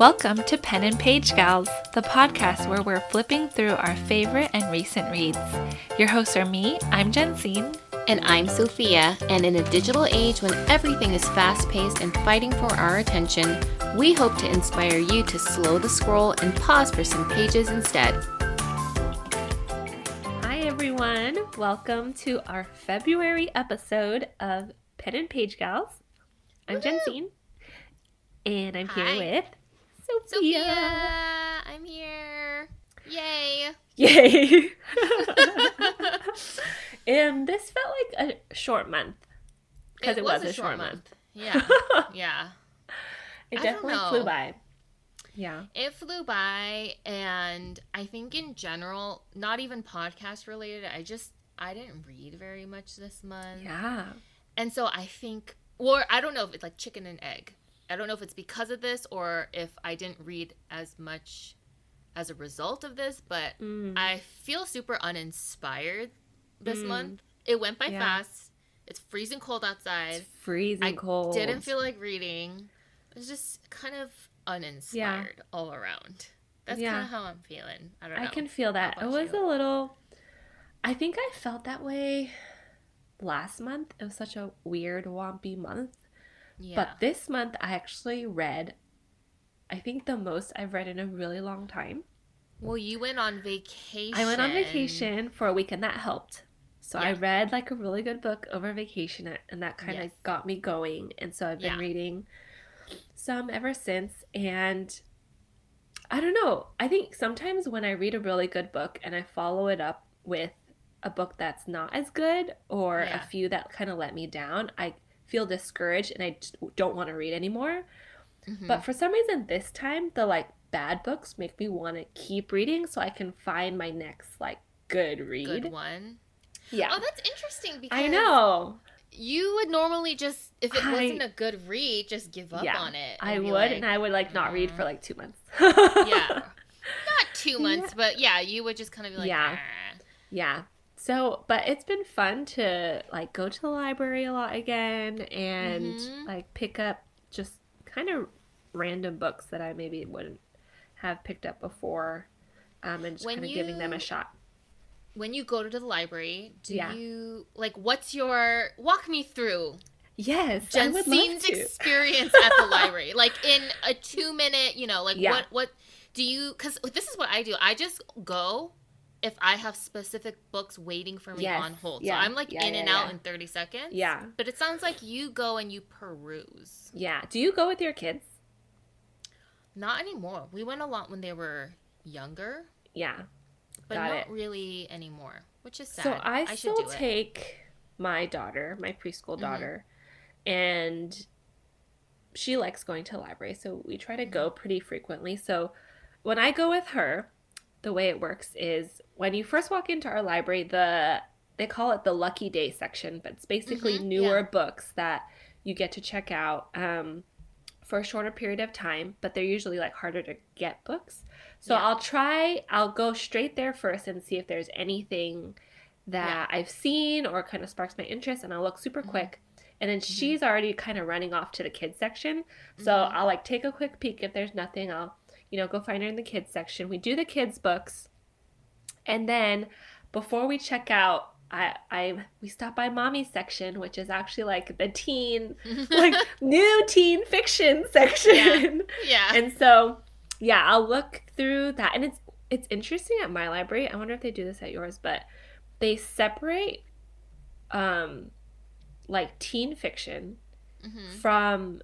Welcome to Pen and Page Gals, the podcast where we're flipping through our favorite and recent reads. Your hosts are me, I'm Jensine. And I'm Sophia, and in a digital age when everything is fast paced and fighting for our attention, we hope to inspire you to slow the scroll and pause for some pages instead. Hi, everyone. Welcome to our February episode of Pen and Page Gals. I'm Woohoo! Jensine, and I'm Hi. here with Sophia, Sophia. I'm here. Yay! Yay! and this felt like a short month because it, was, a short month. Yeah, yeah. It I definitely flew by. Yeah. It flew by, and I think in general, not even podcast related. I just I didn't read very much this month. Yeah. And so I think, or I don't know if it's like chicken and egg. I don't know if it's because of this or if I didn't read as much as a result of this, but Mm. I feel super uninspired this Mm. month. It went by Yeah. fast. It's freezing cold outside. It's freezing I cold. didn't feel like reading. It's just kind of uninspired all around. That's Yeah. kind of how I'm feeling. I don't know. I can feel that. It was you? a little. I think I felt that way last month. It was such a weird, wompy month. Yeah. But this month, I actually read, I think the most I've read in a really long time. well, you went on vacation. I went on vacation for a week and that helped. So I read like a really good book over vacation and that kind of Yes. got me going. And so I've been Yeah. reading some ever since. And I don't know. I think sometimes when I read a really good book and I follow it up with a book that's not as good or Yeah. a few that kind of let me down, I feel discouraged and I don't want to read anymore. Mhm. But for some reason, this time, the like bad books make me want to keep reading so I can find my next like good read. good one. Yeah. Oh, that's interesting because I know. you would normally just, if it I- wasn't a good read, just give up Yeah, on it. I would, like, and I would like not read for like two months. yeah, not two months, but yeah, you would just kind of be like, Yeah. "Ah." Yeah. So, but it's been fun to like go to the library a lot again and Mhm. like pick up just kind of random books that I maybe wouldn't have picked up before um, and just kind of giving them a shot. When you go to the library, do Yeah. you like? What's your walk me through Yes, I would love to. experience at the library? Like in a two minute, you know, like Yeah. what what do you? Because this is what I do. I just go. If I have specific books waiting for me Yes. on hold, Yeah. so I'm like Yeah, in yeah, and out in 30 seconds. Yeah. But it sounds like you go and you peruse. Yeah. Do you go with your kids? Not anymore. We went a lot when they were younger, Yeah. but Got not it. really anymore, which is sad. So I, should still do it. take my daughter, my preschool Mhm. daughter, and she likes going to the library. So we try to Mm-hmm. go pretty frequently. So when I go with her, the way it works is when you first walk into our library, the they call it the lucky day section, but it's basically Mhm, newer books that you get to check out um, for a shorter period of time, but they're usually like harder to get books. So Yeah. I'll try, I'll go straight there first and see if there's anything that I've seen or kind of sparks my interest, and I'll look super Mhm. quick. And then she's already kind of running off to the kids section. So Mhm. I'll like take a quick peek. If there's nothing, I'll, you know, go find her in the kids section. We do the kids books. And then before we check out, I, I we stop by mommy's section, which is actually like the teen, like new teen fiction section. yeah. And so, yeah, I'll look through that, and it's it's interesting at my library. I wonder if they do this at yours, but they separate, um, like teen fiction Mhm. from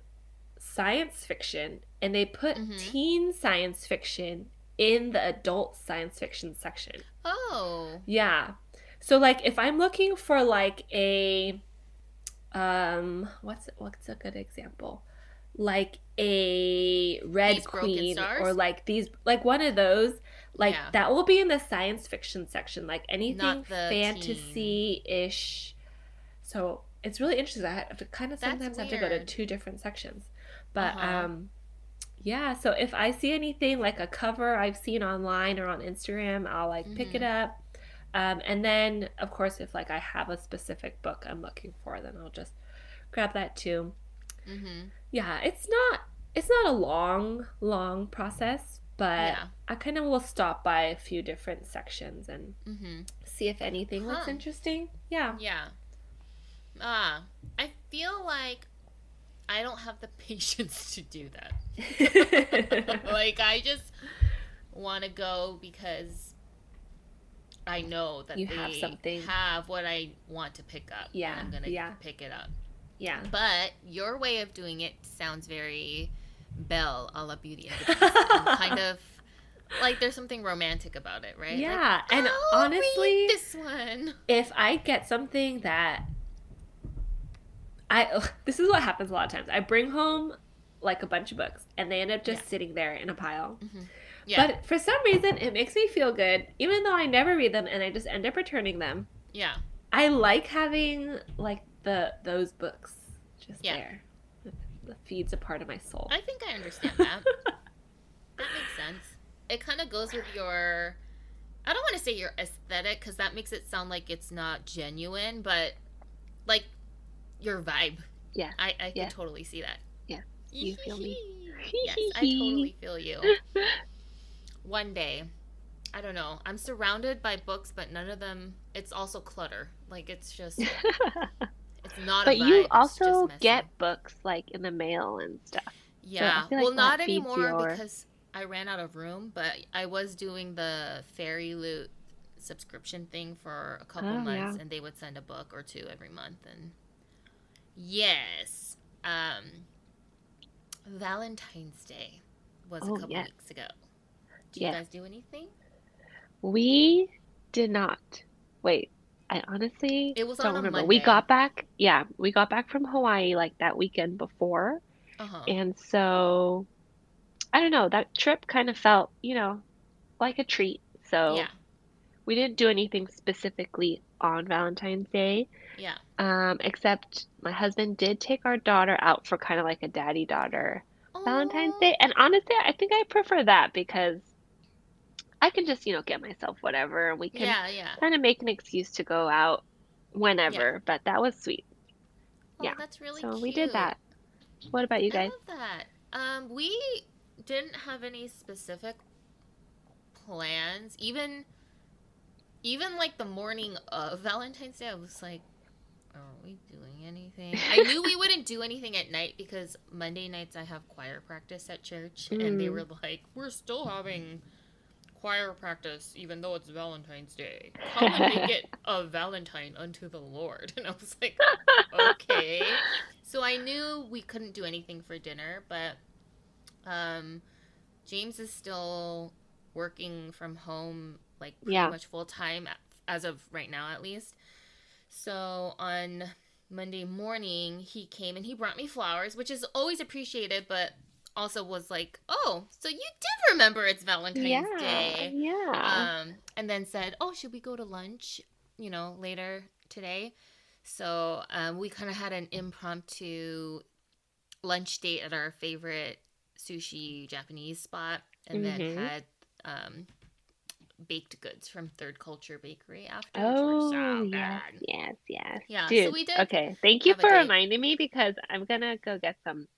science fiction, and they put Mhm. teen science fiction in the adult science fiction section. Oh. Yeah. So like if I'm looking for like a um what's what's a good example? Like a Red These Queen or like these like one of those like Yeah. that will be in the science fiction section like anything fantasy-ish. So it's really interesting. I have to kind of sometimes have to go to two different sections. But Uh-huh. um yeah, so if I see anything like a cover I've seen online or on Instagram, I'll like pick it Mm-hmm. up. Um, and then, of course, if like I have a specific book I'm looking for, then I'll just grab that too. Mm-hmm. Yeah, it's not it's not a long, long process, but Yeah. I kind of will stop by a few different sections and Mm-hmm. see if anything looks interesting. Yeah. Yeah. Ah, I feel like I don't have the patience to do that. like I just want to go because I know that You they have something. have what I want to pick up. and Yeah, I'm gonna yeah. pick it up. yeah. But your way of doing it sounds very Belle a la Beauty and kind of like there's something romantic about it, right? Like, Yeah, and "I'll read honestly- this one. if I get something that I ugh, this is what happens a lot of times. I bring home like a bunch of books and they end up just Yeah. sitting there in a pile. Mm-hmm. Yeah, But for some reason it makes me feel good even though I never read them and I just end up returning them. yeah. I like having like the those books just Yeah. there. It, it feeds a part of my soul. I think I understand that. that makes sense. It kind of goes with your. I don't want to say your aesthetic because that makes it sound like it's not genuine, but like your vibe. Yeah. I, I can totally see that. Yeah. You feel me? yes, I totally feel you. One day, I don't know. I'm surrounded by books, but none of them. It's also clutter. Like it's just. It's not. but a vibe, you also get books like in the mail and stuff. Yeah. feel like well, not anymore your- because I ran out of room, but I was doing the Fairy Loot subscription thing for a couple Oh, months yeah. and they would send a book or two every month and yes. Um Valentine's Day was Oh, a couple yes. weeks ago. Do you Yes. guys do anything? We did not. Wait, I honestly It was don't remember. We got back, yeah, we got back from Hawaii like that weekend before. Uh-huh. And so I don't know, that trip kind of felt, you know, like a treat. So Yeah. we didn't do anything specifically on Valentine's Day, Yeah. um, except my husband did take our daughter out for kind of like a daddy daughter Valentine's Day. And honestly, I think I prefer that because I can just, you know, get myself whatever and we can Yeah, yeah. kind of make an excuse to go out whenever. But that was sweet. Oh, Yeah. that's really So cute. we did that. What about you guys? I love that. Um, we didn't have any specific plans. Even, even like the morning of Valentine's Day, I was like, "Are we doing anything?" I knew we wouldn't do anything at night because Monday nights I have choir practice at church, and they Mm. were like, "We're still having." Choir practice, even though it's Valentine's Day. Come and make it a Valentine unto the Lord. And I was like, okay. So I knew we couldn't do anything for dinner, but um, James is still working from home, like pretty Yeah. much full time as of right now, at least. So on Monday morning, he came and he brought me flowers, which is always appreciated, but also was like, "Oh, so you did remember it's Valentine's yeah, Day." yeah. um, and then said, "Oh, should we go to lunch? You know, later today." So um, we kind of had an impromptu lunch date at our favorite sushi Japanese spot, and then Mhm. had um, baked goods from Third Culture Bakery after. Oh, which so yes, yes, yes. Yeah, so we did okay. Thank you for reminding me because I'm gonna go get some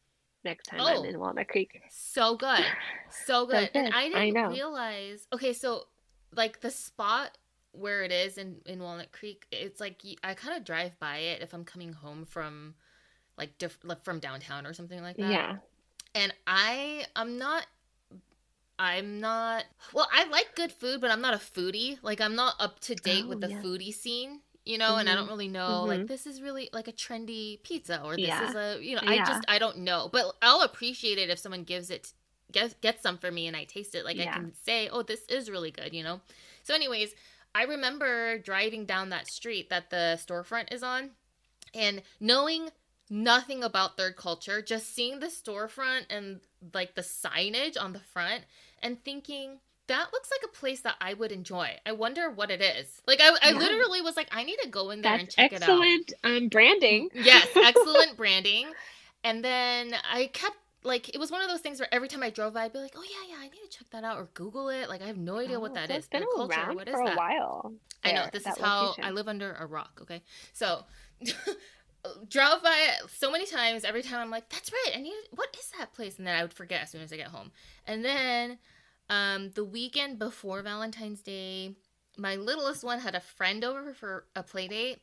next time Oh. I'm in Walnut Creek. So good. So good. and good. I I didn't know. realize. Okay, so like the spot where it is in in Walnut Creek, it's like I kind of drive by it if I'm coming home from like diff- like, from downtown or something like that. Yeah. And I I'm not I'm not well, I like good food, but I'm not a foodie. Like I'm not up to date with Oh, the yeah. foodie scene. You know, and I don't really know like Mhm. this is really like a trendy pizza or this Yeah. is a you know, I Yeah. just I don't know. But I'll appreciate it if someone gives it get get some for me and I taste it. Like I can say, "Oh, this is really good," you know. So anyways, I remember driving down that street that the storefront is on and knowing nothing about third culture, just seeing the storefront and like the signage on the front and thinking that looks like a place that I would enjoy. I wonder what it is. Like I, I Yeah. literally was like, I need to go in there and check it out. That's excellent um, branding. Yes, excellent branding. And then I kept like it was one of those things where every time I drove by, I'd be like, oh yeah, yeah, I need to check that out or Google it. Like I have no idea what Oh, that so is. It's been culture, around what is for a that? while. I know this is how location. I live under a rock. Okay, so drove by it so many times. Every time I'm like, that's right. I need. What is that place? And then I would forget as soon as I get home. And then, um, the weekend before Valentine's Day, my littlest one had a friend over for a play date.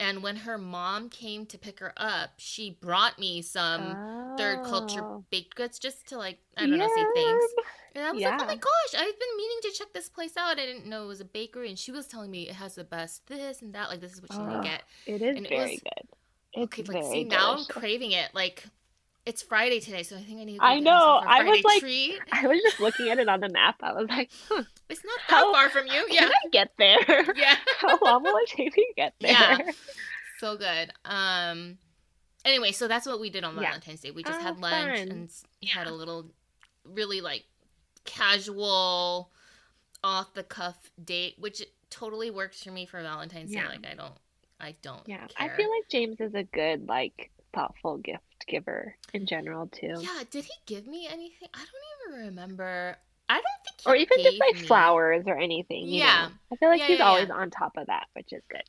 And when her mom came to pick her up, she brought me some third culture Oh. baked goods just to like I don't know say thanks. And I was like, oh my gosh, I've been meaning to check this place out. I didn't know it was a bakery, and she was telling me it has the best this and that. Like this is what you need Oh, to get. It is And it very was- good. It's Okay, like see now I'm craving it. Like it's Friday today, so I think I need to I know, I was like- treat. I was just looking at it on the map. I was like, hmm, It's not that How- far from you. can Yeah, I get there? yeah, How long will it take me to get there? Yeah. so good. Um. Anyway, so that's what we did on Yeah. Valentine's Day. We just Oh, had lunch fun. and s- had a little, really like casual, off the cuff date, which totally works for me for Valentine's Day. Like I don't, I don't. Yeah, care. I feel like James is a good, like, thoughtful gift giver in general too. Yeah, did he give me anything? I don't even remember. I don't think he Or even just like me- flowers or anything. Yeah. know? I feel like Yeah, he's yeah, always yeah. on top of that, which is good.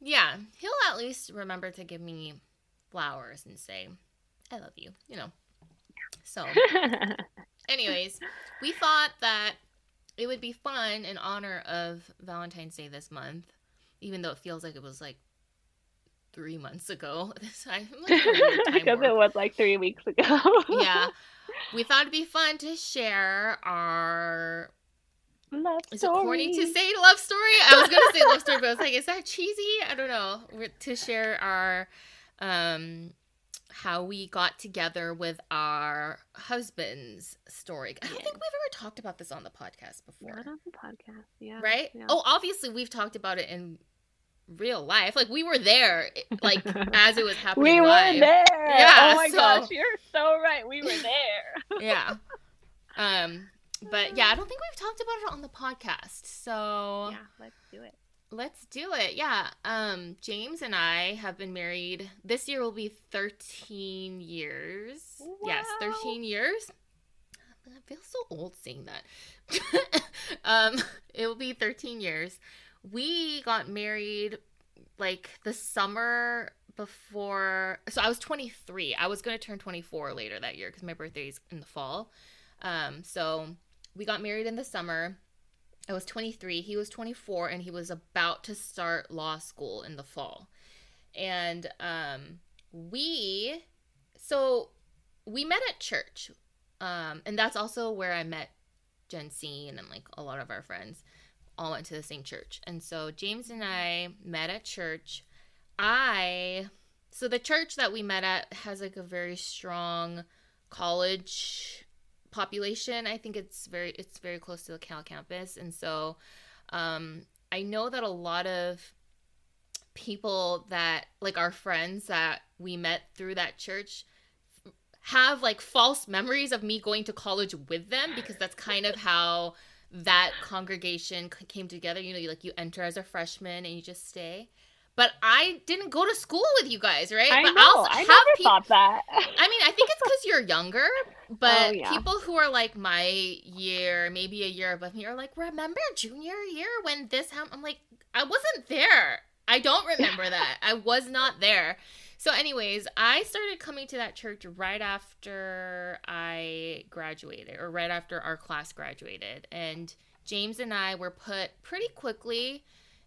Yeah, he'll at least remember to give me flowers and say, "I love you," you know. So, anyways, we thought that it would be fun in honor of Valentine's Day this month, even though it feels like it was like three months ago. This I'm like in a time Because it was like three weeks ago. yeah, we thought it'd be fun to share our Love Is it corny to say love story? I was gonna say love story, but I was like, is that cheesy? I don't know. We're, to share our um how we got together with our husbands story. I don't Yeah. think we've ever talked about this on the podcast before. Not on the podcast. Yeah. Right? Yeah. Oh, obviously we've talked about it in real life. Like we were there like as it was happening we were there. Yeah, Oh my so- gosh, you're so right. We were there. Yeah. Um but yeah, I don't think we've talked about it on the podcast. So yeah, let's do it. Let's do it. Yeah. Um James and I have been married. This year will be 13 years. Yes, 13 years. I feel so old saying that. um it will be 13 years. We got married like the summer before so I was 23. I was going to turn 24 later that year cuz my birthday is in the fall. Um so we got married in the summer. I was 23, he was 24, and he was about to start law school in the fall. And um, we, so we met at church. Um, and that's also where I met Jensine and like a lot of our friends all went to the same church. And so James and I met at church. I, so the church that we met at has like a very strong college population. I think it's very it's very close to the Cal campus, and so um, I know that a lot of people that like our friends that we met through that church have like false memories of me going to college with them because that's kind of how that congregation came together. You know, you like you enter as a freshman and you just stay. But I didn't go to school with you guys, right? I but know. I'll I have never peop- thought that. I mean, I think it's because you're younger, but Oh, yeah. people who are like my year, maybe a year above me, are like, remember junior year when this happened? I'm like, I wasn't there. I don't remember that. I was not there. So, anyways, I started coming to that church right after I graduated, or right after our class graduated. And James and I were put pretty quickly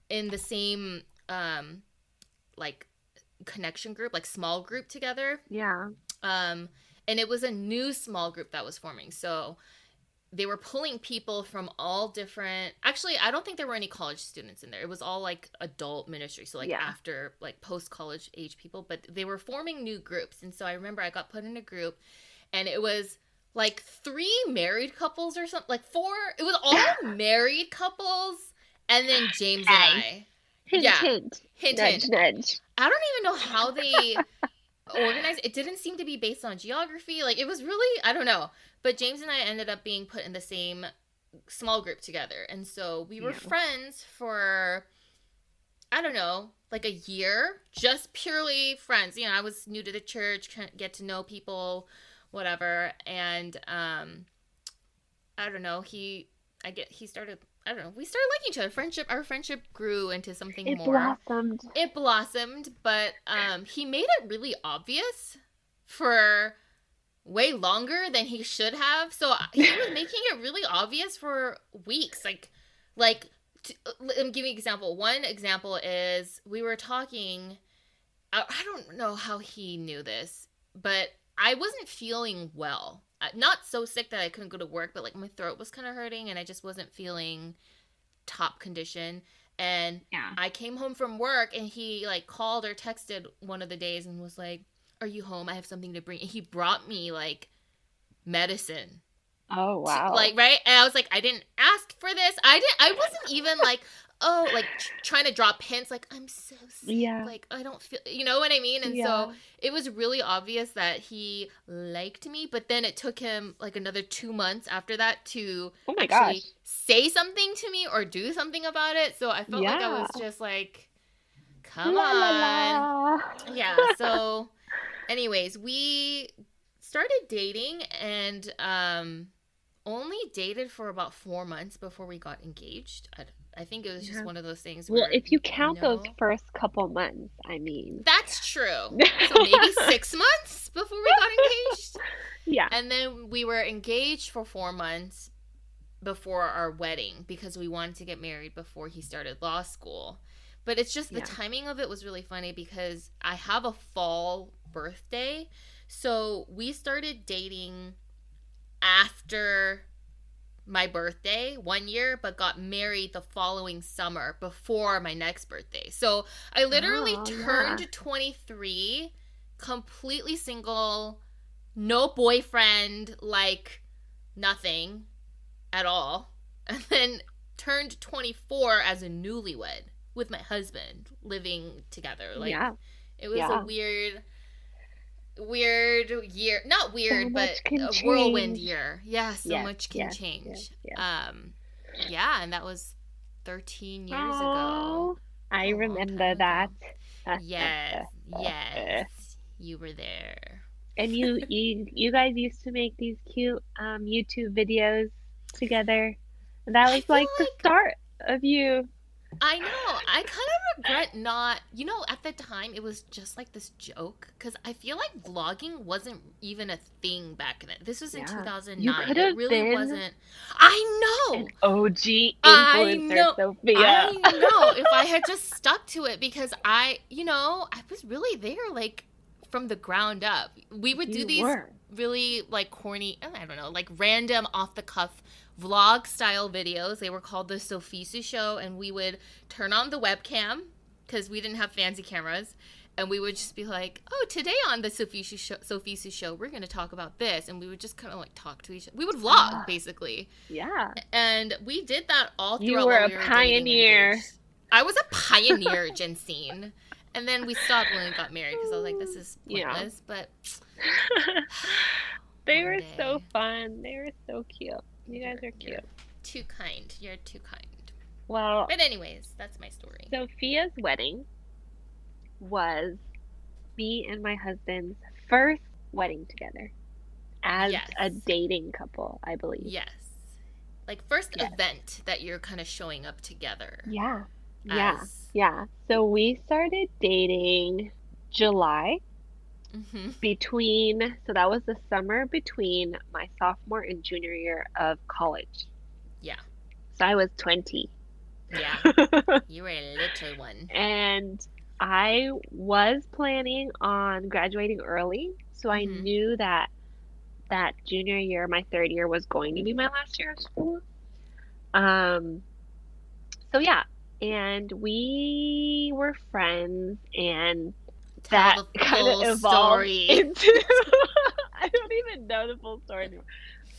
in the same, um, like, connection group, like small group together yeah. um and it was a new small group that was forming so they were pulling people from all different actually i don't think there were any college students in there it was all like adult ministry so like Yeah. after like post college age people but they were forming new groups and so i remember i got put in a group and it was like three married couples or something like four it was all married couples and then james and i Hint, Yeah. hint. hint, Nudge, hint. nudge. I don't even know how they organized. It didn't seem to be based on geography. Like it was really, I don't know. But James and I ended up being put in the same small group together, and so we were Yeah. friends for I don't know, like a year, just purely friends. You know, I was new to the church, get to know people, whatever, and um, I don't know. He I get he started. I don't know. We started liking each other. Friendship. Our friendship grew into something It more. blossomed. It blossomed, but um, he made it really obvious for way longer than he should have. So he was making it really obvious for weeks. Like, like t- let me give you an example. One example is we were talking. I, I don't know how he knew this, but I wasn't feeling well. Not so sick that I couldn't go to work, but like my throat was kind of hurting, and I just wasn't feeling top condition. And Yeah. I came home from work and he like called or texted one of the days and was like, "Are you home? I have something to bring." And he brought me like medicine. Oh to- wow. like right? And I was like, "I didn't ask for this. I didn't I wasn't even like oh, like tr- trying to drop hints like I'm so sick. Yeah. Like I don't feel, you know what I mean? And Yeah. so it was really obvious that he liked me, but then it took him like another 2 months after that to oh my actually gosh. say something to me or do something about it. So I felt like I was just like, come La, on. la, la. Yeah. So, anyways, we started dating and um, only dated for about four months before we got engaged. I, I think it was just Yeah. one of those things. Well, if you count those first couple months, I mean. that's true. So maybe six months before we got engaged. Yeah. And then we were engaged for four months before our wedding because we wanted to get married before he started law school. But it's just the Yeah. timing of it was really funny because I have a fall birthday. So we started dating after my birthday one year, but got married the following summer before my next birthday. So I literally Oh, turned yeah. 23, completely single, no boyfriend, like nothing at all. And then turned 24 as a newlywed with my husband living together. Like yeah. it was Yeah. a weird weird year. Not weird, but much can a whirlwind change. year. Yeah, so Yes, much can yes, change. yes. Um yeah, and that was 13 years ago. I remember that. Yes. Yes. You were there. And you, you, you guys used to make these cute um, YouTube videos together. And that was feel like the start of you. I know. I kind of regret not. You know, at the time it was just like this joke because I feel like vlogging wasn't even a thing back then. This was in Yeah. 2009. could it really wasn't. I know. An OG I influencer, know- Sophia. I know. If I had just stuck to it because I, you know, I was really there like from the ground up. We would do these were. really like corny, I don't know, like random off the cuff vlog style videos. They were called the Sophisu Show, and we would turn on the webcam because we didn't have fancy cameras. And we would just be like, "Oh, today on the Sophisu show, Sophisu show, we're going to talk about this," and we would just kind of like talk to each other. We would vlog Ah. basically, Yeah. and we did that all You throughout. were a we dating pioneer. I was a pioneer, Jensine. And then we stopped when we got married because I was like, "This is Yeah. pointless." But they were so fun. They were so cute. You guys are You're cute. too kind. You're too kind. Well, But anyways, that's my story. Sophia's wedding was me and my husband's first wedding together as Yes. a dating couple, I believe. Yes. Like first Yes. event that you're kind of showing up together. Yeah. Yeah. Yeah. So we started dating July Mhm. between, so that was the summer between my sophomore and junior year of college. Yeah. So I was 20. Yeah. You were a little one. and I was planning on graduating early, so I Mhm. knew that that junior year, my third year, was going to be my last year of school. Um, so yeah, and we were friends, and that kind of evolved story. into I don't even know the full story anymore.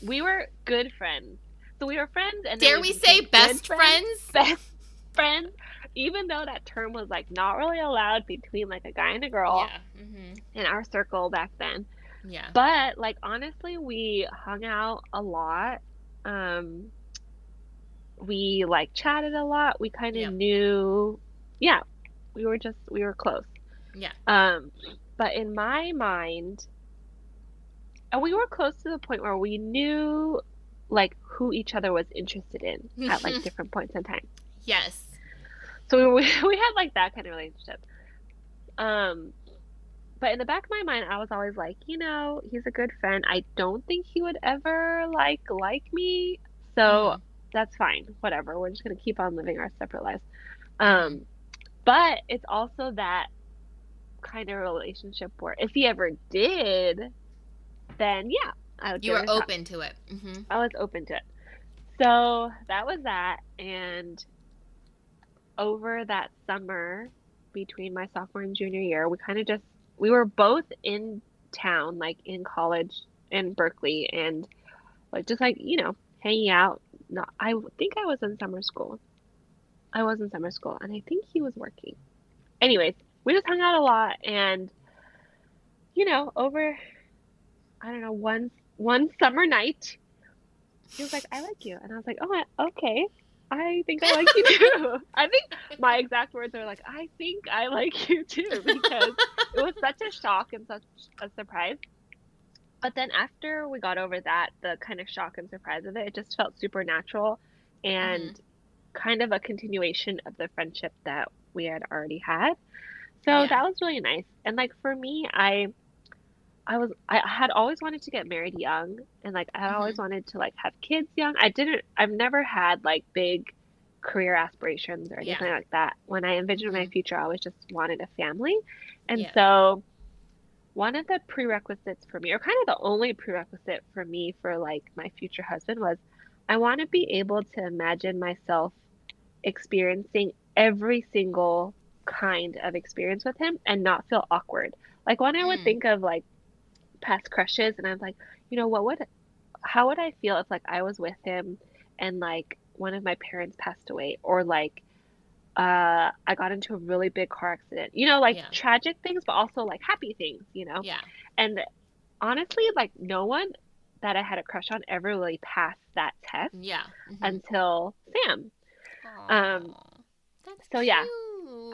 We were good friends, so we were friends, and Dare we say best friends? best friends, even though that term was like not really allowed between like a guy and a girl Yeah. hmm in our circle back then. Yeah. But like honestly, we hung out a lot. Um, we like chatted a lot. We kind of Yeah. knew, yeah, we were just we were close. Yeah. Um, but in my mind, and we were close to the point where we knew like who each other was interested in at like different points in time. Yes. So we, we had like that kind of relationship. Um, but in the back of my mind, I was always like, you know, he's a good friend. I don't think he would ever like like me. So Mhm. that's fine. Whatever. We're just gonna keep on living our separate lives. Um, but it's also that kind of relationship where if he ever did, then yeah, I would. You were open to it. hmm I was open to it. So that was that. And over that summer between my sophomore and junior year, we kind of just, we were both in town, like in college in Berkeley, and like just like, you know, hanging out. Not, I think I was in summer school. I was in summer school, and I think he was working. Anyways, we just hung out a lot, and you know, over, I don't know, one one summer night, he was like, "I like you," and I was like, "Oh, okay. I think I like you too." I think my exact words are like, "I think I like you too," because it was such a shock and such a surprise. But then after we got over that, the kind of shock and surprise of it, it just felt supernatural and mm-hmm. kind of a continuation of the friendship that we had already had. So Yeah. that was really nice. And like for me, I I was I had always wanted to get married young and like I had always wanted to like have kids young. I didn't I've never had like big career aspirations or anything like that. When I envisioned my Mhm. future, I always just wanted a family. And Yeah. so one of the prerequisites for me, or kind of the only prerequisite for me for like my future husband was I want to be able to imagine myself experiencing every single kind of experience with him and not feel awkward. Like when I would Mm. think of like past crushes and I'm like, you know, what would how would I feel if like I was with him and like one of my parents passed away or like uh I got into a really big car accident. You know, like Yeah. tragic things but also like happy things, you know? Yeah. And honestly, like no one that I had a crush on ever really passed that test Yeah. Mhm. until Sam. um, Aw, that's so yeah, cute.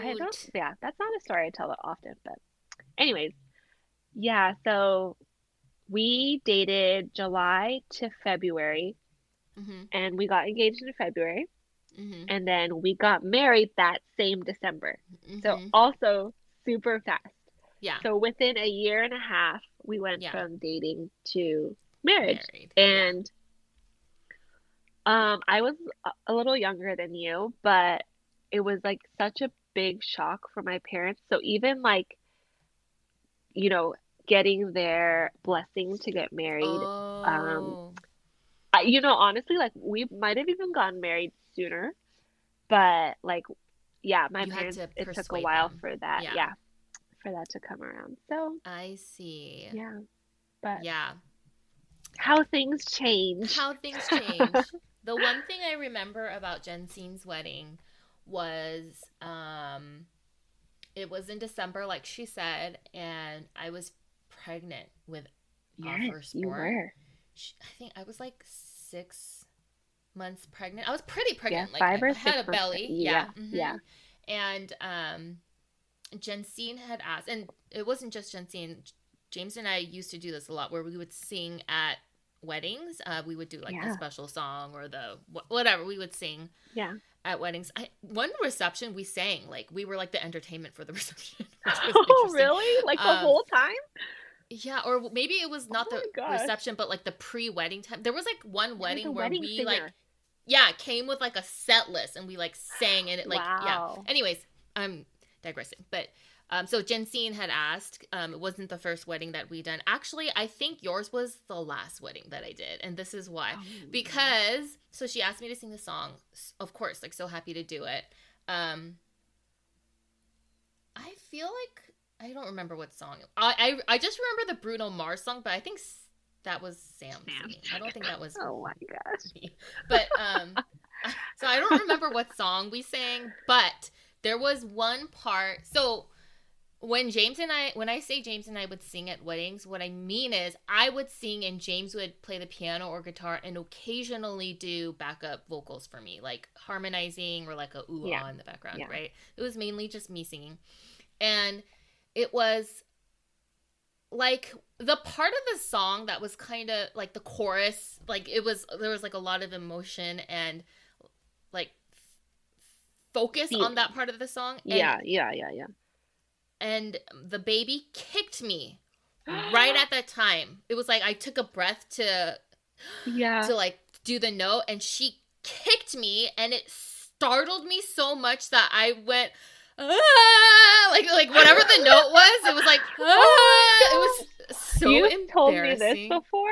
I don't yeah, that's not a story I tell often, but anyways. Yeah, so we dated July to February Mhm. and we got engaged in February Mhm. and then we got married that same December. So Mhm. also super fast. yeah. So within a year and a half, we went Yeah. from dating to marriage. Married. Yeah. And um, I was a little younger than you, but it was like such a big shock for my parents. So even like, you know, getting their blessing to get married, um, Oh. I, you know, honestly, like we might have even gotten married sooner, but like, yeah, my You parents, to it took a while them. for that, Yeah. yeah, for that to come around. So I see. yeah, but Yeah. how things change. How things change. the one thing I remember about Jensine's wedding was um it was in December like she said and I was pregnant with our Yes, firstborn. you were. Sh- I think I was like 6 months pregnant. I was pretty pregnant Yeah, like five I, or had six a belly. preg- Yeah. yeah, mhm. yeah. And um Jensine had asked and it wasn't just Jensine James and I used to do this a lot where we would sing at weddings. Uh, we would do like the special song or the wh- whatever we would sing Yeah. At weddings. I, one reception we sang like we were like the entertainment for the reception. which was Oh, really? Like the Um, whole time? Yeah, or maybe it was not Oh the gosh. reception, but like the pre-wedding time. There was like one wedding where wedding we singer. like yeah came with like a set list and we like sang and it like yeah. Anyways, I'm digressing, but um, so Jensine had asked. Um, it wasn't the first wedding that we done. Actually, I think yours was the last wedding that I did, and this is why. Oh. Because so she asked me to sing the song. Of course, like so happy to do it. Um, I feel like I don't remember what song. I I, I just remember the Bruno Mars song, but I think s- that was Sam. Sam. singing. I don't think that was Oh my gosh. me. But um, so I don't remember what song we sang, but there was one part. So when James and I, when I say James and I would sing at weddings, what I mean is I would sing and James would play the piano or guitar and occasionally do backup vocals for me, like harmonizing or like a ooh Yeah. ah in the background, Yeah. right? It was mainly just me singing, and it was like the part of the song that was kind of like the chorus, like it was there was like a lot of emotion and like focus Feel- on that part of the song. And, yeah, yeah, yeah, yeah. And the baby kicked me right at that time. It was like I took a breath to yeah. to like do the note and she kicked me and it startled me so much that I went ah! like like whatever the note was it was like ah! it was so You've told me this before,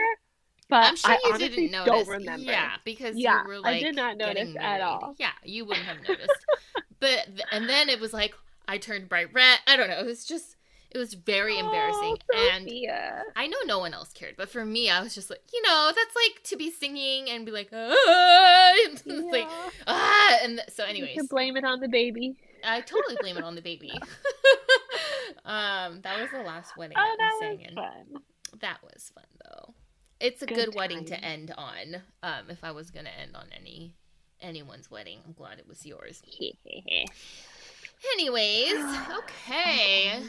but I'm sure I you didn't notice. don't remember. Yeah, because Yeah, you were I did not notice at all. Yeah, you wouldn't have noticed. but and then it was like I turned bright red. I don't know. It was just it was very embarrassing Oh, and. I know no one else cared, but for me, I was just like, you know, that's like to be singing and be like, ah, and it's like, ah, and so, You anyways, can blame it on the baby. I totally blame it on the baby. um, that was the last wedding Oh, that that was sang in. fun. That was fun though. It's a good, Good wedding to end on. Um, if I was gonna end on any anyone's wedding, I'm glad it was yours. Anyways, okay,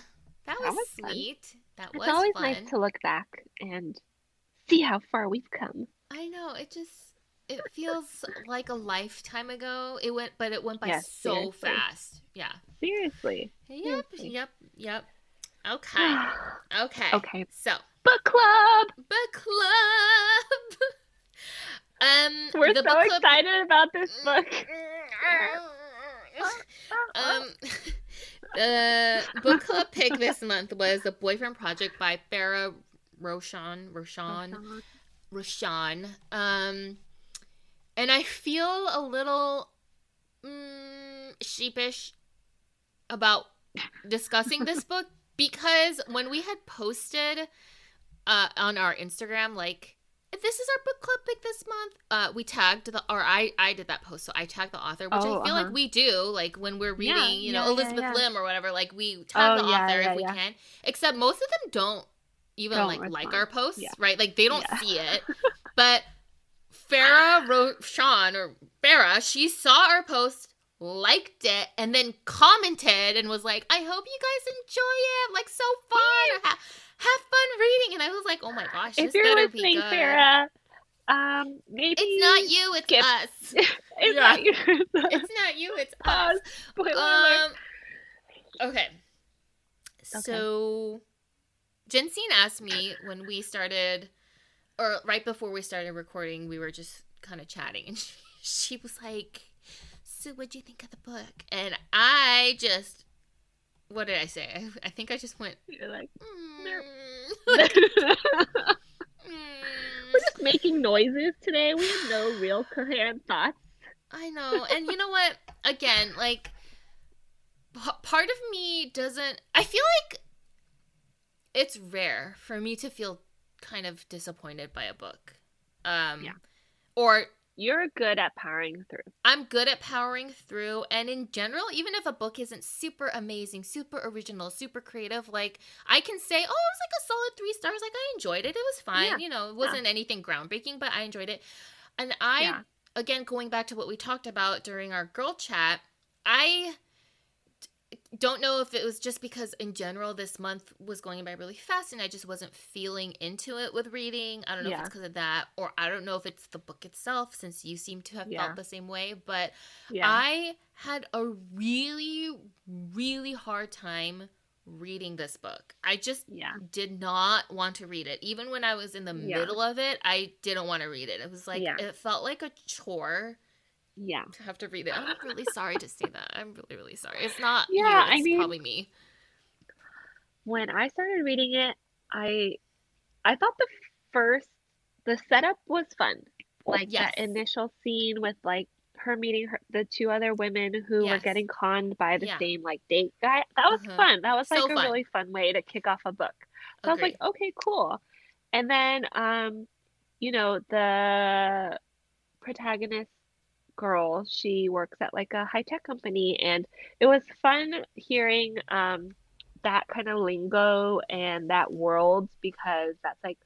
that was, was fun. sweet. That was it's always fun. nice to look back and see how far we've come. I know it just it feels like a lifetime ago. It went, but it went by Yes, so seriously. fast. Yeah. Seriously. Yep. Seriously. Yep. Yep. Okay. Okay. okay. So Book club. book club. um, We're so book club. excited about this book. um, the book club pick this month was The Boyfriend Project by Farrah Rochon. Roshan. Rashawn. Um, and I feel a little mm, sheepish about discussing this book because when we had posted uh, on our Instagram, like, this is our book club pick this month, uh, we tagged the, or I, I did that post, so I tagged the author, which Oh, I feel uh-huh. like we do, like when we're reading, Yeah, you know, yeah, Elizabeth yeah. Lim or whatever, like we tag Oh, the author if we can. Except most of them don't even Don't like like our posts, right? Like they don't see it. But Farrah Rochon or Farrah, she saw our post, liked it, and then commented and was like, "I hope you guys enjoy it. Like so fun. Ha- have fun reading." And I was like, "Oh my gosh, If you're better be listening, good." Farrah, um, maybe It's not you, it's skip. us. It's Yeah. not you. It's not you, it's us. Pause. Spoiler alert. Um. Okay. So, Jensine asked me when we started, or right before we started recording, we were just kind of chatting, and she, she was like, "So, what'd you think of the book?" And I just, what did I say? I, I think I just went, You're like, mm, we're mm. just making noises today. We have no real coherent thoughts. I know. And you know what? Again, like part of me doesn't I feel like it's rare for me to feel kind of disappointed by a book. Um Yeah. or You're good at powering through. I'm good at powering through and in general even if a book isn't super amazing, super original, super creative, like I can say, "Oh, it was like a solid 3 stars. Like I enjoyed it. It was fine." Yeah. You know, it wasn't anything groundbreaking, but I enjoyed it. And I Yeah. again going back to what we talked about during our girl chat i don't know if it was just because in general this month was going by really fast and i just wasn't feeling into it with reading i don't know if it's because of that or i don't know if it's the book itself since you seem to have Yeah. felt the same way but Yeah. i had a really really hard time reading this book i just yeah. did not want to read it. Even when I was in the Yeah. middle of it, I didn't want to read it. It was like Yeah. it felt like a chore Yeah. to have to read it. I'm really sorry to say that. I'm really really sorry. It's not Yeah, you, I mean- probably me. When I started reading it, I I thought the first the setup was fun. Like Yes. that initial scene with like her meeting her, the two other women who were getting conned by the Yeah. same like date guy. That was Uh-huh. fun. That was So like a fun. really fun way to kick off a book. So I was like, okay, cool. And then, um, you know, the protagonist girl, she works at like a high tech company, and it was fun hearing um that kind of lingo and that world because that's like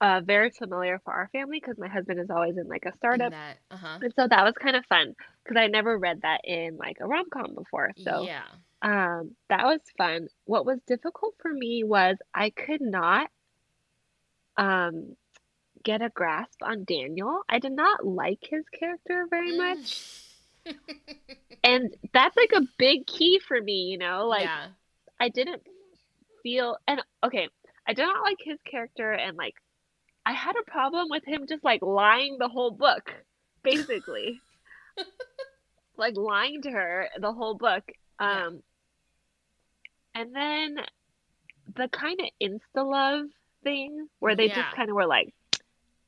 uh very familiar for our family because my husband is always in like a startup. uh-huh. And so that was kind of fun because I never read that in like a rom-com before. So yeah. Um, that was fun. What was difficult for me was I could not um get a grasp on Daniel. I did not like his character very much. And that's like a big key for me, you know? Like yeah. I didn't feel and okay, I did not like his character and like I had a problem with him just like lying the whole book, basically. like lying to her the whole book. Yeah. Um and then the kind of insta love thing where they Yeah. just kind of were like,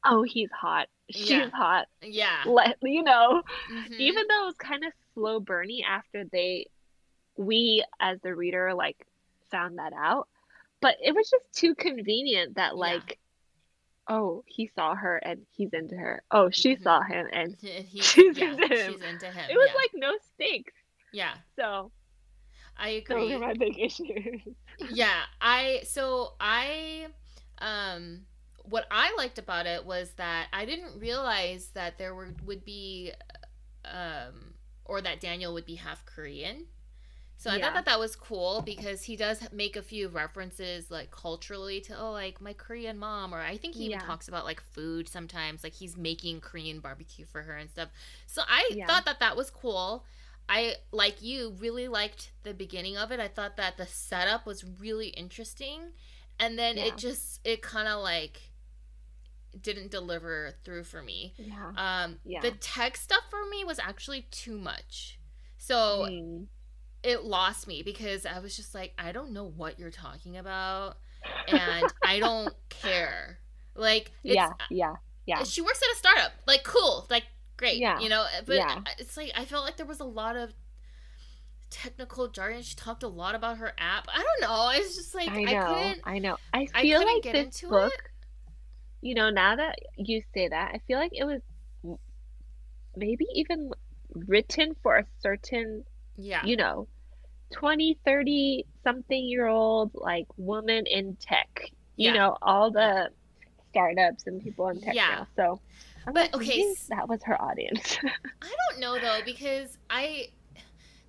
"Oh, he's hot. She's Yeah. hot." Yeah. Let you know, Mhm. even though it was kind of slow burny after they we as the reader like found that out, but it was just too convenient that Yeah. like oh, he saw her and he's into her. Oh, she Mhm. saw him and he- She's yeah, into him. She's into him. it was yeah. like no stakes. yeah, So I agree. those are my big issues. yeah i so i um what i liked about it was that i didn't realize that there were would be um or that daniel would be half korean so i thought that that was cool because he does make a few references like culturally to oh like my korean mom or i think he even talks about like food sometimes like he's making korean barbecue for her and stuff so i Yeah. thought that that was cool I like you really liked the beginning of it. I thought that the setup was really interesting and then Yeah. it just it kind of like didn't deliver through for me. Yeah. Um Yeah. the tech stuff for me was actually too much. So Mm. it lost me because I was just like I don't know what you're talking about and I don't care. Like it's yeah, yeah, yeah. she works at a startup. Like, cool. Like, great. Yeah. You know, but Yeah. it's like, I felt like there was a lot of technical jargon. She talked a lot about her app. I don't know. It's just like, I I, know, couldn't. I know. I I feel couldn't like get this into book, it. You know, now that you say that, I feel like it was maybe even written for a certain, Yeah. you know, 20, 30 something year old like woman in tech. You Yeah. know, all the startups and people in tech Yeah. now. So, I'm But, like, okay, that was her audience. I don't know though because I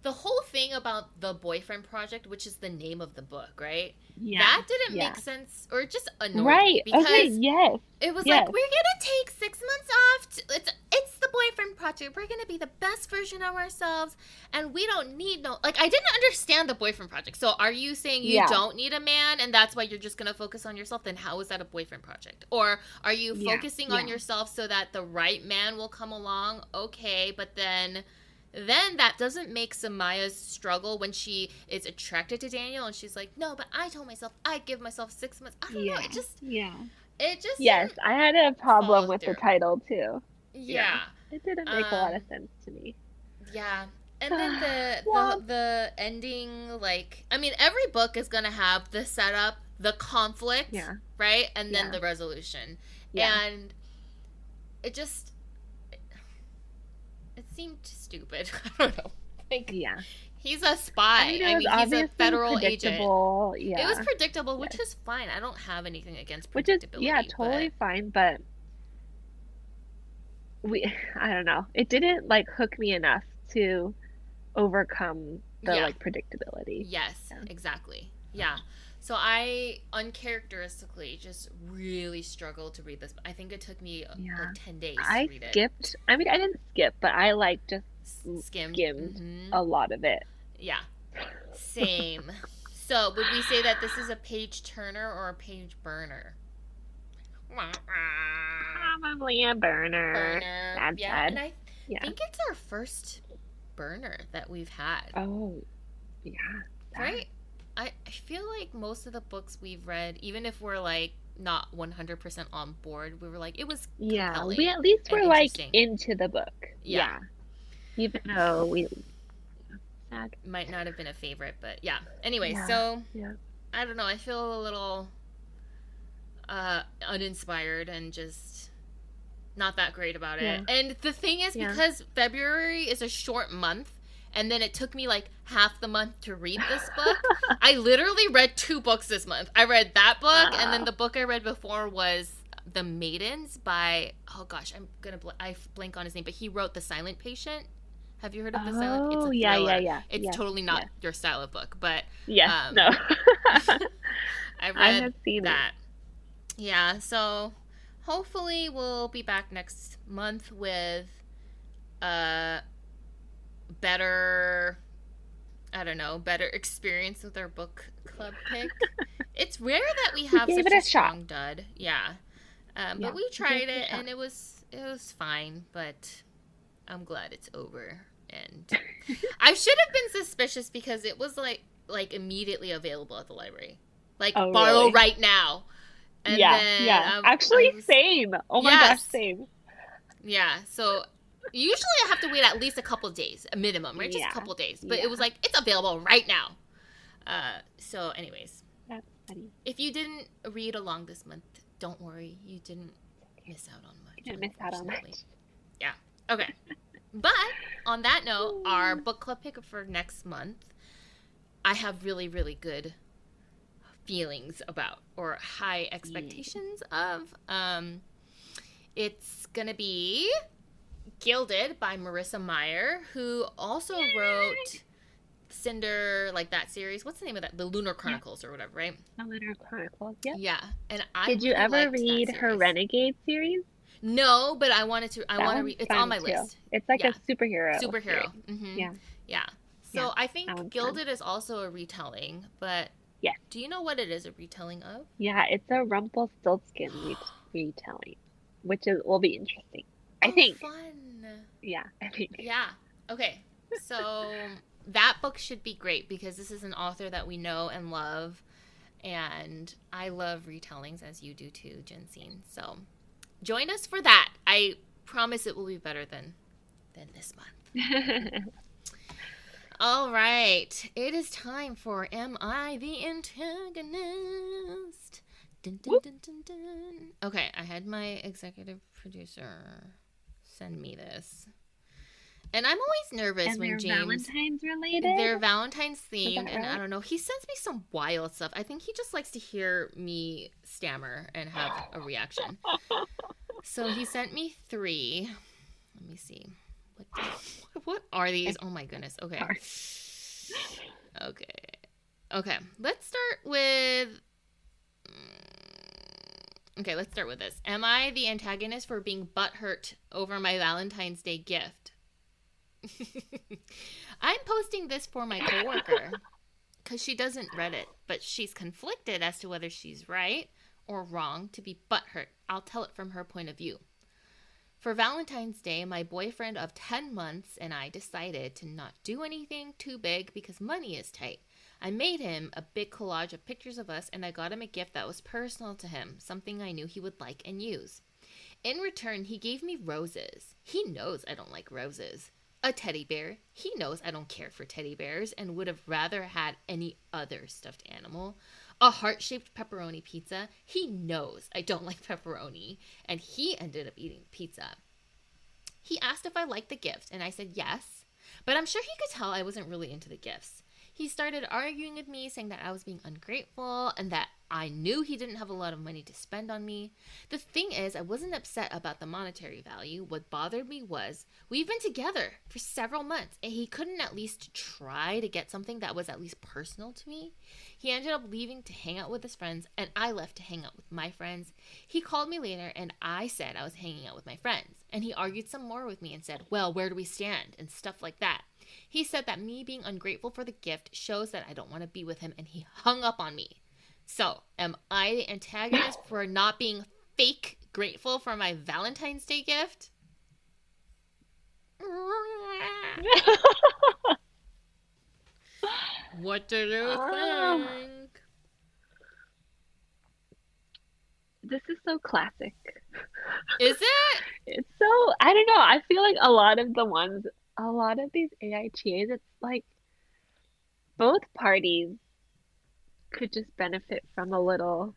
the whole thing about the boyfriend project, which is the name of the book, right? Yeah. That didn't yeah. make sense or just annoyed Right. because Okay, yes. it was yes. like we're gonna take six months off. To, it's it's the boyfriend project. We're gonna be the best version of ourselves, and we don't need no. Like I didn't understand the boyfriend project. So are you saying you Yeah. don't need a man, and that's why you're just gonna focus on yourself? Then how is that a boyfriend project? Or are you focusing on yourself so that the right man will come along? Okay, but then. Then that doesn't make Samiah's struggle when she is attracted to Daniel and she's like, no, but I told myself I'd give myself six months. I don't know. It just, Yeah. it just, Yes, I had a problem follow with the title too. yeah. It didn't make a lot of Um, sense to me. Yeah. And then the, Well- the the ending, like I mean, every book is gonna have the setup, the conflict, Yeah. right, and then Yeah. the resolution. Yeah. And it just it seemed stupid. I don't know. Like Yeah. he's a spy. I it mean, he's a federal agent. Yeah. It was predictable, which Yes. is fine. I don't have anything against Which is predictability. yeah, but- totally fine, but we I don't know. It didn't like hook me enough to overcome the Yeah. like predictability. Yes, Yeah. exactly. Yeah. So I uncharacteristically just really struggled to read this. I think it took me uh, Yeah. like 10 days I to read it. skipped. I mean, I didn't skip, but I like just skimmed. skimmed Mhm. a lot of it. Yeah. Same. so would we say that this is a page turner or a page burner? Probably a burner. Burner. Sad, yeah. sad. And I Yeah. think it's our first burner that we've had. Oh, yeah. that- right? I, I feel like most of the books we've read, even if we're like not 100% on board, we were like, it was Yeah, we at least were like into the book. Yeah. Yeah. Even though we sad. might not have been a favorite, but yeah. Anyway, Yeah, so yeah. I don't know. I feel a little uh uninspired and just not that great about it. And the thing is because February is a short month and then it took me like half the month to read this book. I literally read two books this month. I read that book and then the book I read before was The Maidens by oh gosh, I'm going to bl- I blank on his name, but he wrote The Silent Patient. Have you heard of the Silent It's Oh, a yeah, yeah, thriller. yeah. It's Yes, totally not yes. your style of book, but yeah, Um, no. I I read have seen that. Yeah, so hopefully we'll be back next month with a better I don't know, better experience with our book club pick. it's rare that we have gave such a, a strong dud. Yeah. Um, Yeah, but we we tried gave it it and it was it was fine, but I'm glad it's over. And I should have been suspicious because it was like like immediately available at the library. Like Oh, borrow really? right now. And yeah, then, yeah. um, Actually, was- same. Oh my Yes. gosh, same. yeah. So usually I have to wait at least a couple days, a minimum, right? Just Yeah. a couple days. But Yeah. it was like it's available right now. Uh, so, anyways, That's funny. if you didn't read along this month, don't worry, you didn't miss out on much. You didn't miss out on much. Okay. But on that note, our book club pick for next month, I have really, really good feelings about or high expectations of. Um, it's gonna be Gilded by Marissa Meyer, who also wrote Cinder, like that series. What's the name of that? The Lunar Chronicles or whatever, right? The Lunar Chronicles. Yep. Yeah. And I Did you really ever read her. Renegade series? No, but I wanted to. I That want to read. It's on my too. list. It's like Yeah. a superhero. superhero. series. hmm Yeah. Yeah. So Yeah, I think one's fun. Gilded is also a retelling, but Yes. do you know what it is a retelling of? Yeah, it's a Rumpelstiltskin retelling, which is will be interesting. I Oh, think. Fun. Yeah, I think. Yeah. Okay. So that book should be great because this is an author that we know and love, and I love retellings as you do too, Jensine. So join us for that. I promise it will be better than than this month. All right. It is time for Am I the Antagonist? Dun, dun, Whoop. dun, dun, dun. Okay, I had my executive producer send me this. And I'm always nervous and when they're James Valentine's related. they're Valentine's themed, that and I don't know. He sends me some wild stuff. I think he just likes to hear me stammer and have a reaction. So he sent me three. Let me see. What, what are these? Oh my goodness. Okay. Okay. Okay. Let's start with. Okay, let's start with this. Am I the antagonist for being butthurt over my Valentine's Day gift? I'm posting this for my coworker because she doesn't read it, but she's conflicted as to whether she's right or wrong to be butthurt. I'll tell it from her point of view. For Valentine's Day, my boyfriend of 10 months and I decided to not do anything too big because money is tight. I made him a big collage of pictures of us and I got him a gift that was personal to him, something I knew he would like and use. In return, he gave me roses. He knows I don't like roses. A teddy bear. He knows I don't care for teddy bears and would have rather had any other stuffed animal. A heart shaped pepperoni pizza. He knows I don't like pepperoni, and he ended up eating pizza. He asked if I liked the gift, and I said yes, but I'm sure he could tell I wasn't really into the gifts. He started arguing with me, saying that I was being ungrateful and that I knew he didn't have a lot of money to spend on me. The thing is, I wasn't upset about the monetary value. What bothered me was we've been together for several months and he couldn't at least try to get something that was at least personal to me. He ended up leaving to hang out with his friends and I left to hang out with my friends. He called me later and I said I was hanging out with my friends. And he argued some more with me and said, Well, where do we stand? and stuff like that. He said that me being ungrateful for the gift shows that I don't want to be with him and he hung up on me. So, am I the antagonist for not being fake grateful for my Valentine's Day gift? What do you Um, think? this is so classic. Is it? It's so I don't know. I feel like a lot of the ones, a lot of these AITAs, it's like both parties could just benefit from a little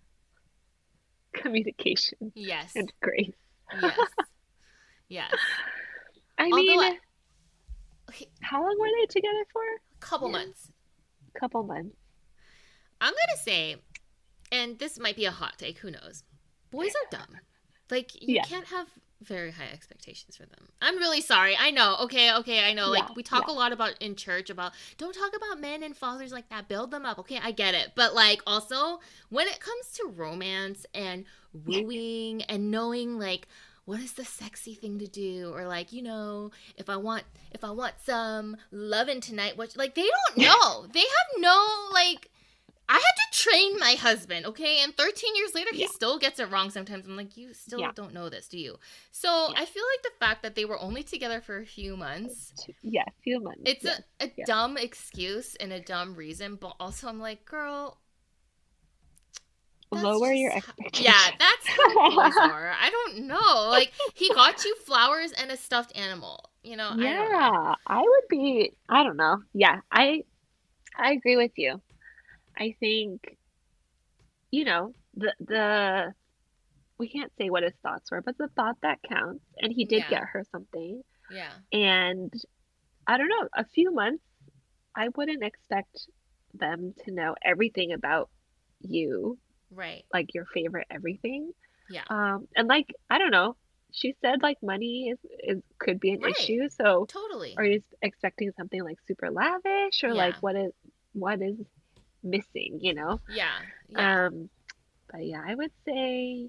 communication Yes. and grace. Yes. Yes. I Although mean, I- Okay, how long were they together for? A couple Yeah. months. couple months. I'm gonna say, and this might be a hot take. Who knows? Boys are dumb. Like you Yeah. can't have very high expectations for them. I'm really sorry. I know. Okay, okay, I know. Yeah, like we talk yeah. a lot about in church about don't talk about men and fathers like that. Build them up. Okay, I get it. But like also when it comes to romance and wooing and knowing like what is the sexy thing to do or like you know if i want if i want some loving tonight what like they don't know they have no like i had to train my husband okay and 13 years later he still gets it wrong sometimes i'm like you still Yeah. don't know this do you so Yeah. i feel like the fact that they were only together for a few months Yeah, few months. it's yeah. a, a yeah. dumb excuse and a dumb reason but also i'm like girl lower your just how- expectations. yeah that's how boys are i don't know like he got you flowers and a stuffed animal you know I know. yeah, I would be. I don't know. Yeah, I I agree with you. I think, you know, the the we can't say what his thoughts were, but the thought that counts. And he did Yeah. get her something. yeah And I don't know, a few months, I wouldn't expect them to know everything about you, right like your favorite everything. Yeah. Um, and like, I don't know, she said like money is, is could be an Right. issue. So totally are you expecting something like super lavish or Yeah. like what is what is missing, you know? yeah yeah Um, but yeah, I would say,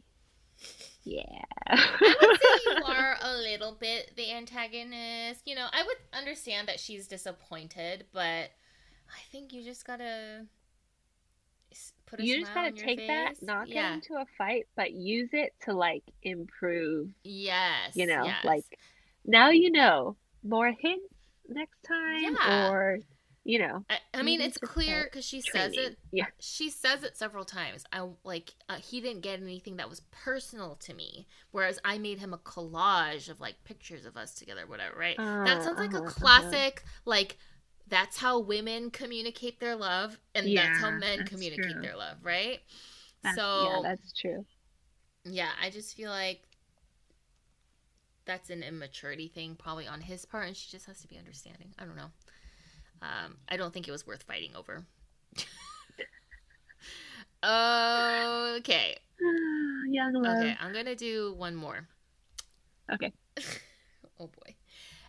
yeah. I would say you are a little bit the antagonist. You know, I would understand that she's disappointed, but I think you just gotta put a you just gotta take that, face. not get into a fight, but use it to like improve. Yes. You know, yes. like now you know more hints next time, Yeah. or you know, I, I mean, it's clear because she says it. Yeah. She says it several times. I like uh, he didn't get anything that was personal to me, whereas I made him a collage of like pictures of us together, whatever. Right? that Uh, sounds like uh-huh, a uh-huh. classic like. That's how women communicate their love, and that's how men that's communicate true. their love, right? That's- so yeah, that's true. yeah, I just feel like that's an immaturity thing, probably on his part, and she just has to be understanding. I don't know. Um, I don't think it was worth fighting over. okay, Young love. okay, I'm gonna do one more. Okay. oh boy.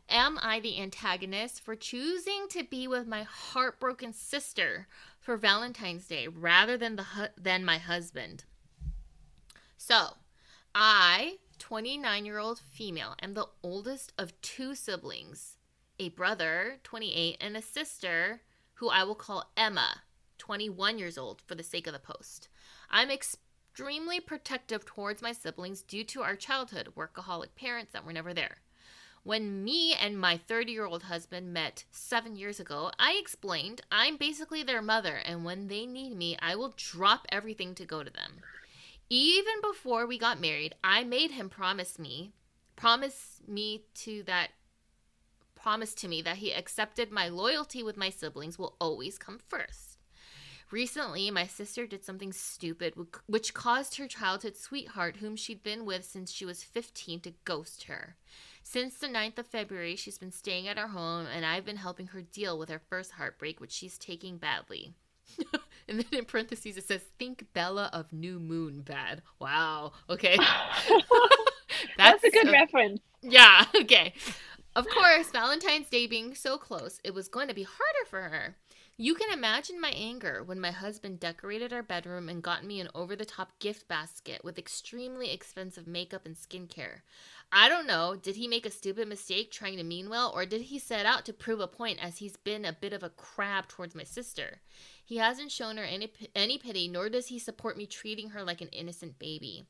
Am I the antagonist for choosing to be with my heartbroken sister for Valentine's Day rather than the hu- than my husband? So, I, 29-year-old female, am the oldest of two siblings, a brother, 28, and a sister who I will call Emma, 21 years old for the sake of the post. I'm extremely protective towards my siblings due to our childhood workaholic parents that were never there. When me and my 30 year old husband met seven years ago, I explained I'm basically their mother, and when they need me, I will drop everything to go to them. Even before we got married, I made him promise me, promise me to that, promise to me that he accepted my loyalty with my siblings will always come first. Recently, my sister did something stupid, which caused her childhood sweetheart, whom she'd been with since she was 15, to ghost her. Since the 9th of February, she's been staying at our home, and I've been helping her deal with her first heartbreak, which she's taking badly. and then in parentheses, it says, Think Bella of New Moon bad. Wow. Okay. That's, a good reference. yeah, okay. Of course, Valentine's Day being so close, it was going to be harder for her. You can imagine my anger when my husband decorated our bedroom and got me an over the top gift basket with extremely expensive makeup and skincare. I don't know, did he make a stupid mistake trying to mean well, or did he set out to prove a point as he's been a bit of a crab towards my sister? He hasn't shown her any, any pity, nor does he support me treating her like an innocent baby.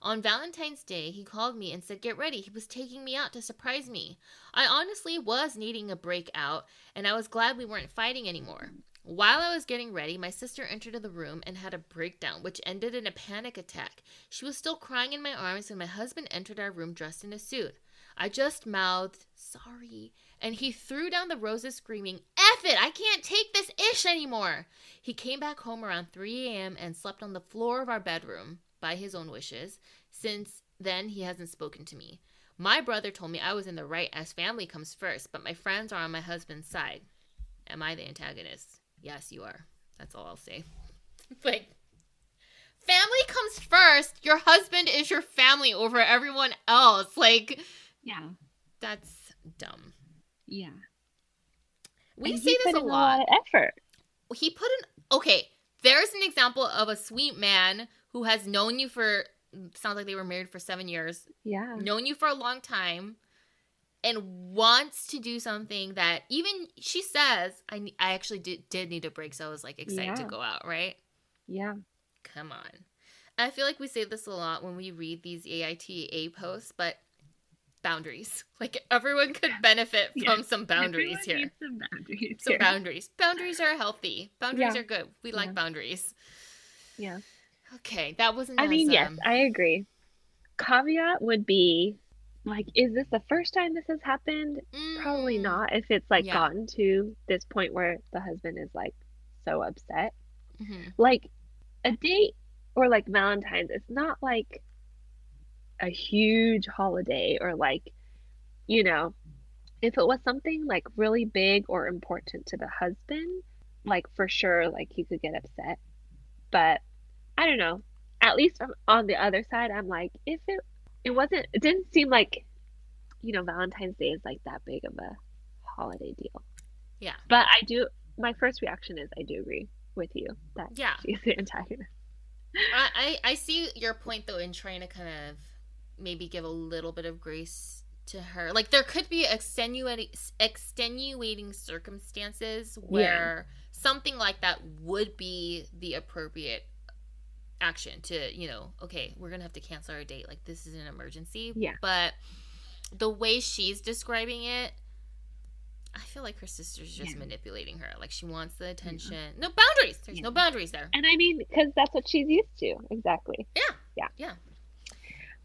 On Valentine's Day, he called me and said, Get ready. He was taking me out to surprise me. I honestly was needing a break out, and I was glad we weren't fighting anymore. While I was getting ready, my sister entered the room and had a breakdown, which ended in a panic attack. She was still crying in my arms when my husband entered our room dressed in a suit. I just mouthed, Sorry, and he threw down the roses, screaming, F it, I can't take this ish anymore. He came back home around 3 a.m. and slept on the floor of our bedroom by his own wishes. Since then, he hasn't spoken to me. My brother told me I was in the right as family comes first, but my friends are on my husband's side. Am I the antagonist? Yes, you are. That's all I'll say. like, family comes first. Your husband is your family over everyone else. Like, Yeah. that's dumb. Yeah. We And he this put a lot. of effort. He put in. Okay, there's an example of a sweet man who has known you for. Sounds like they were married for seven years. Yeah. known you for a long time and wants to do something that even she says I I actually did, did need a break so I was like excited to go out, right? Yeah. Come on. I feel like we say this a lot when we read these AITA posts, but boundaries. Like everyone could benefit Yeah. from some boundaries Everyone here. Some boundaries. Some here. boundaries. Boundaries are healthy. Boundaries Yeah. are good. We like boundaries. Yeah. Okay, that wasn't I as, mean, yes, um, I agree. Caveat would be like, is this the first time this has happened? Probably mm, not. If it's like Yeah. gotten to this point where the husband is like so upset. mhm. Like a date or like Valentine's, it's not like a huge holiday or like, you know, if it was something like really big or important to the husband, like for sure, like he could get upset. But I don't know. At least from on the other side, I'm like, if it it wasn't, it didn't seem like, you know, Valentine's Day is like that big of a holiday deal. Yeah. But I do. My first reaction is I do agree with you that Yeah. she's the antagonist. I, I I see your point though in trying to kind of maybe give a little bit of grace to her. Like there could be extenuating extenuating circumstances where something like that would be the appropriate action to, you know, okay, we're to have to cancel our date. Like this is an emergency. Yeah. But the way she's describing it I feel like her sister's just Yeah. manipulating her. Like she wants the attention. No boundaries. There's no boundaries there. And I mean, because that's what she's used to. Exactly. Yeah. Yeah. Yeah.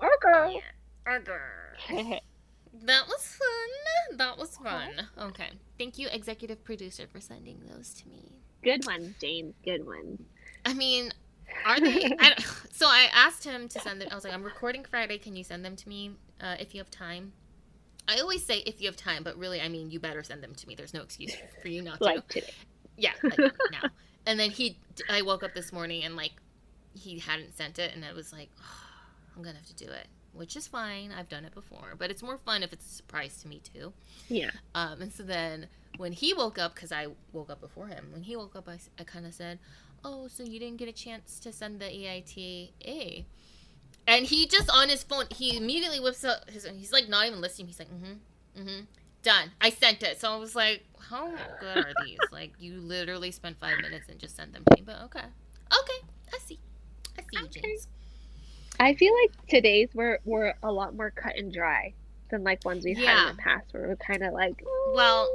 Okay. Arger. That was fun. That was uh-huh. fun. Okay. Thank you, executive producer, for sending those to me. Good ones, James. Good ones. I mean, are they? I, so I asked him to send them. I was like, I'm recording Friday. Can you send them to me uh, if you have time? I always say if you have time, but really, I mean, you better send them to me. There's no excuse for you not to. Like today. Yeah, like now. And then he, I woke up this morning and like he hadn't sent it, and I was like, I'm gonna have to do it, which is fine. I've done it before, but it's more fun if it's a surprise to me too. Yeah. Um, and so then when he woke up, because I woke up before him, when he woke up, I, I kind of said, "Oh, so you didn't get a chance to send the AITA?" And he just on his phone, he immediately whips out his. He's like not even listening. He's like, "Mm-hmm, mm-hmm, done. I sent it." So I was like, "How good are these? like you literally spent five minutes and just sent them to me." But okay, okay, I see, I see you. James. I feel like today's were were a lot more cut and dry than like ones we've had in the past, where we're kind of like, Well,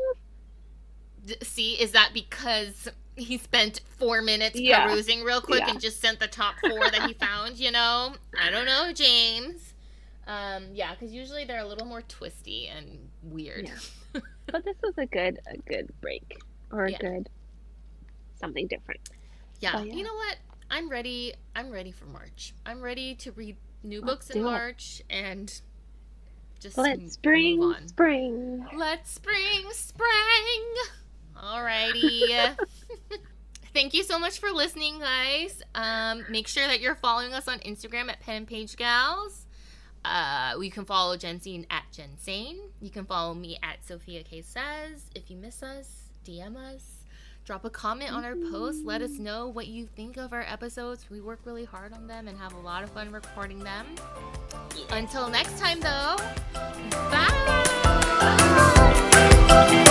D- see, is that because he spent four minutes Yeah. perusing real quick Yeah. and just sent the top four that he found? You know, I don't know, James. Um, yeah, because usually they're a little more twisty and weird. Yeah. but this was a good a good break or a good something different. Yeah. Oh, yeah. You know what? I'm ready. I'm ready for March. I'm ready to read new Let's books in do it. March and just Let's spring, spring. Let's spring, spring. Alrighty. Thank you so much for listening, guys. Um, make sure that you're following us on Instagram at Pen and Page Gals. Uh, you can follow Jensine at Jensane. You can follow me at Sophia K Says. If you miss us, DM us. Drop a comment on our post. Let us know what you think of our episodes. We work really hard on them and have a lot of fun recording them. Until next time, though, bye.